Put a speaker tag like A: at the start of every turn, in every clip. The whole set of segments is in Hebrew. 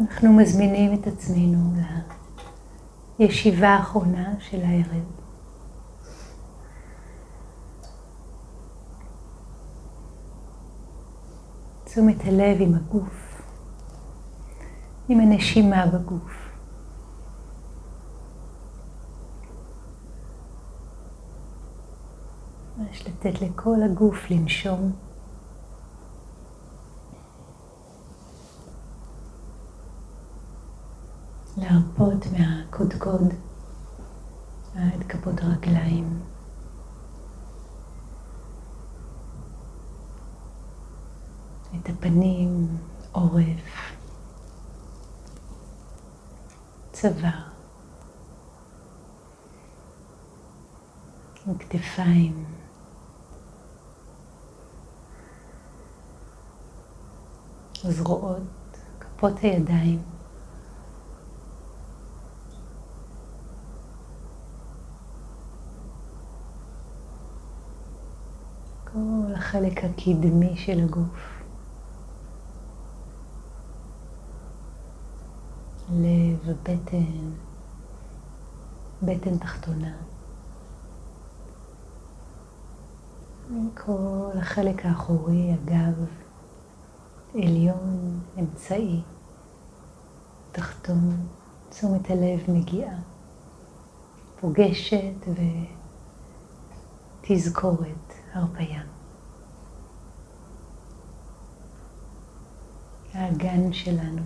A: אנחנו מזמינים את עצמנו לישיבה האחרונה של הערב. תשומת הלב עם הגוף, עם הנשימה בגוף. ממש לתת לכל הגוף לנשום. מהקודקוד עד כפות הרגליים. את הפנים, עורף, צוואר, כתפיים. זרועות, כפות הידיים. כל החלק הקדמי של הגוף. לב, בטן, בטן תחתונה. כל החלק האחורי, הגב, עליון, אמצעי, תחתון, תשומת הלב מגיעה, פוגשת ותזכורת, הרפייה. האגן שלנו,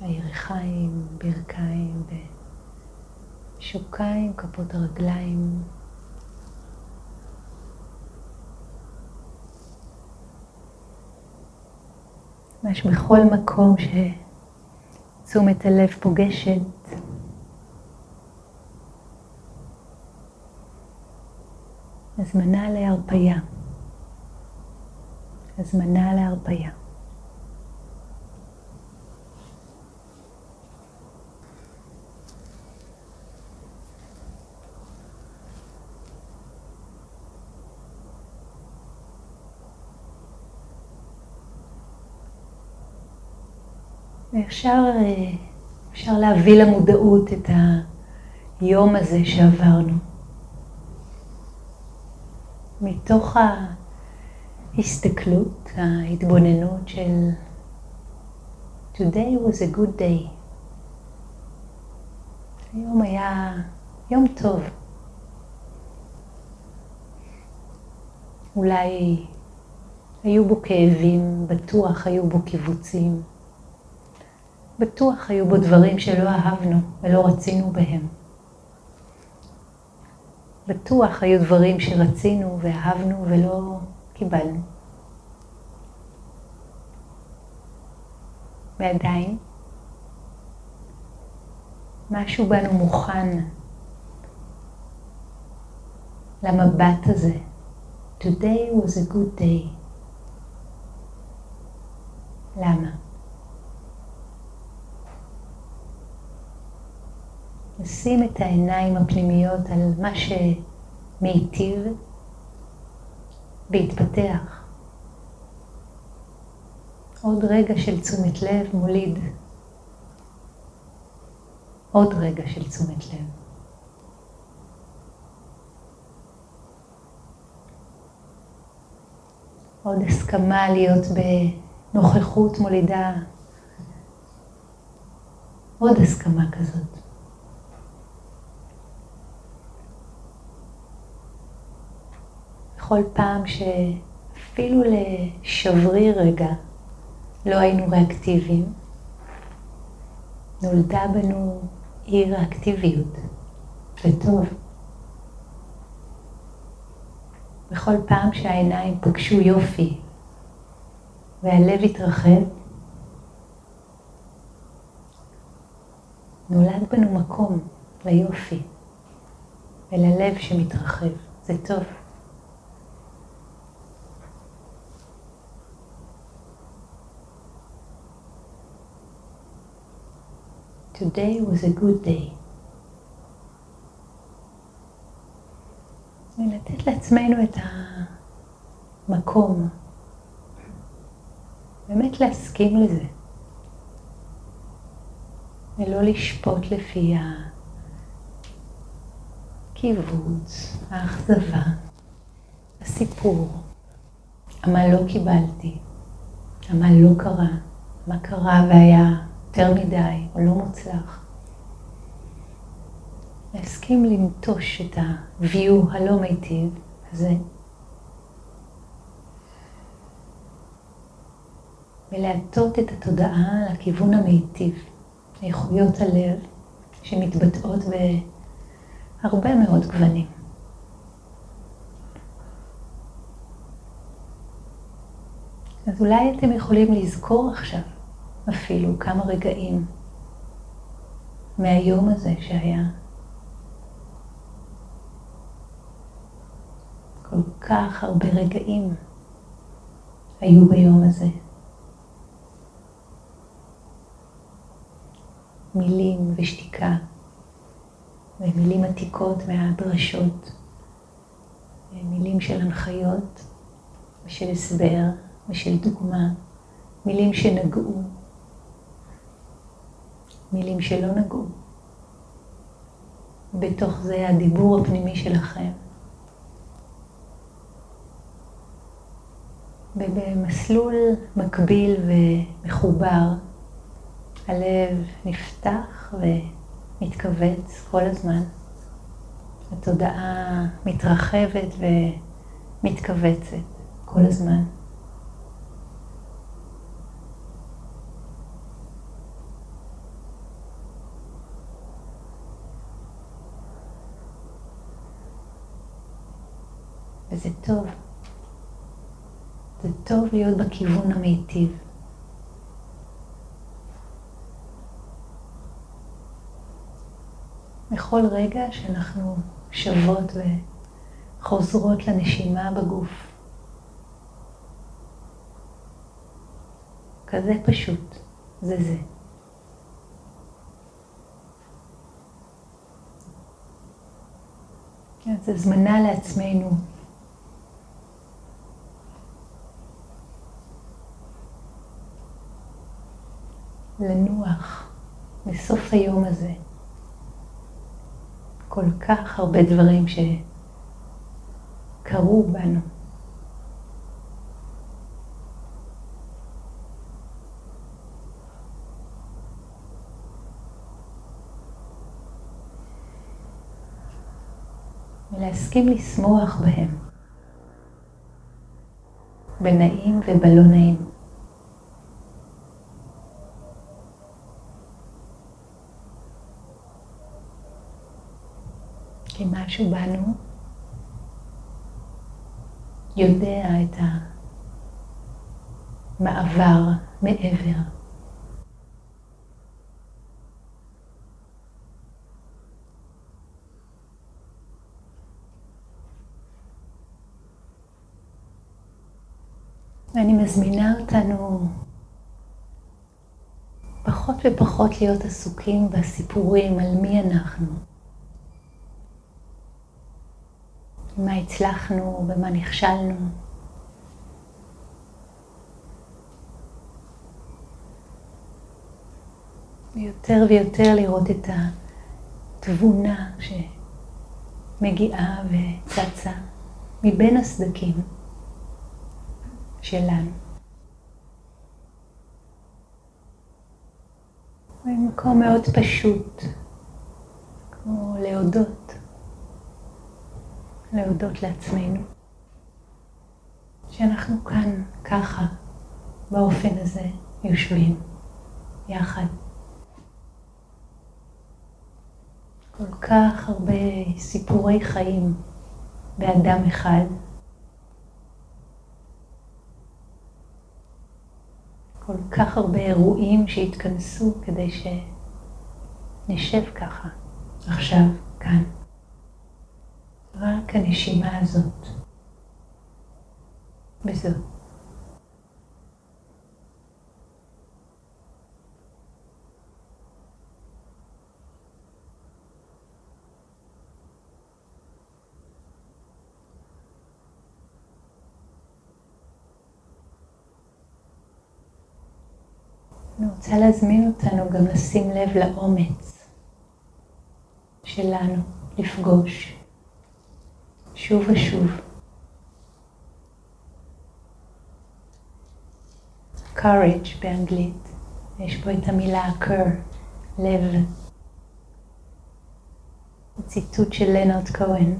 A: הירכיים, ברכיים ושוקיים, כפות הרגליים. ממש בכל מקום שתשומת הלב פוגשת, הזמנה להרפייה. הזמנה להרפייה. ואפשר אפשר להביא למודעות את היום הזה שעברנו. מתוך ההסתכלות, ההתבוננות של Today was a good day. היום היה יום טוב. אולי היו בו כאבים, בטוח היו בו קיבוצים. בטוח היו בו דברים שלא אהבנו ולא רצינו בהם. בטוח היו דברים שרצינו ואהבנו ולא קיבלנו. ועדיין, משהו בנו מוכן למבט הזה. Today was a good day. למה? לשים את העיניים הפנימיות על מה שמיטיב והתפתח. עוד רגע של תשומת לב מוליד עוד רגע של תשומת לב. עוד הסכמה להיות בנוכחות מולידה עוד הסכמה כזאת. בכל פעם שאפילו לשבריר רגע לא היינו ריאקטיביים, נולדה בנו אי ריאקטיביות, וטוב. בכל פעם שהעיניים פגשו יופי והלב התרחב, נולד בנו מקום ליופי וללב שמתרחב. זה טוב. Today was a good day. ולתת לעצמנו את המקום, באמת להסכים לזה, ולא לשפוט לפי הקיבוץ, האכזבה, הסיפור, מה לא קיבלתי, מה לא קרה, מה קרה והיה יותר מדי או לא מוצלח. להסכים לנטוש את ה-view הלא מיטיב הזה ולהטות את התודעה לכיוון המיטיב, לאיכויות הלב שמתבטאות בהרבה מאוד גוונים. אז אולי אתם יכולים לזכור עכשיו אפילו כמה רגעים מהיום הזה שהיה כל כך הרבה רגעים היו ביום הזה. מילים ושתיקה, ומילים עתיקות מהדרשות, מילים של הנחיות ושל הסבר ושל דוגמה, מילים שנגעו, מילים שלא נגעו. בתוך זה הדיבור הפנימי שלכם. ובמסלול מקביל ומחובר, הלב נפתח ומתכווץ כל הזמן. התודעה מתרחבת ומתכווצת כל הזמן. וזה טוב. זה טוב להיות בכיוון המיטיב. בכל רגע שאנחנו שוות וחוזרות לנשימה בגוף. כזה פשוט, זה זה. אז הזמנה לעצמנו לנוח בסוף היום הזה. כל כך הרבה דברים שקרו בנו. ולהסכים לשמוח בהם, בנעים ובלא נעים. משהו בנו יודע את המעבר מעבר. ואני מזמינה אותנו פחות ופחות להיות עסוקים בסיפורים על מי אנחנו. במה הצלחנו, במה נכשלנו. ויותר ויותר לראות את התבונה שמגיעה וצצה מבין הסדקים שלנו. במקום מאוד פשוט, כמו להודות. להודות לעצמנו שאנחנו כאן ככה, באופן הזה, יושבים יחד. כל כך הרבה סיפורי חיים באדם אחד. כל כך הרבה אירועים שהתכנסו כדי שנשב ככה, עכשיו, כאן. רק הנשימה הזאת. וזהו. אני רוצה להזמין אותנו גם לשים לב לאומץ שלנו לפגוש שוב ושוב. courage באנגלית, יש פה את המילה cur, לב. ציטוט של לנרד כהן,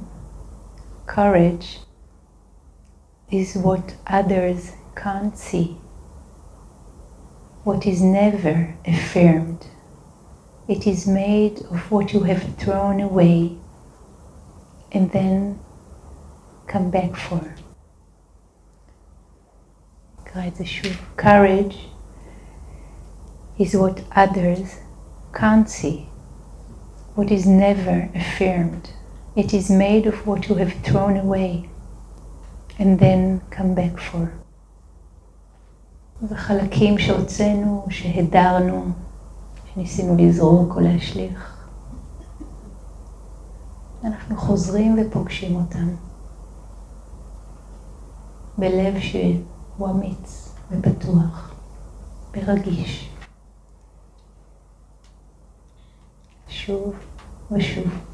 A: courage is what others can't see, what is never affirmed. It is made of what you have thrown away and then come back for. Courage is what others can't see, what is never affirmed. It is made of what you have thrown away and then come back for. זה חלקים שהוצאנו, שהדרנו, שניסינו לזרוק או להשליך. אנחנו חוזרים ופוגשים אותם בלב שהוא אמיץ ופתוח, ורגיש. שוב ושוב.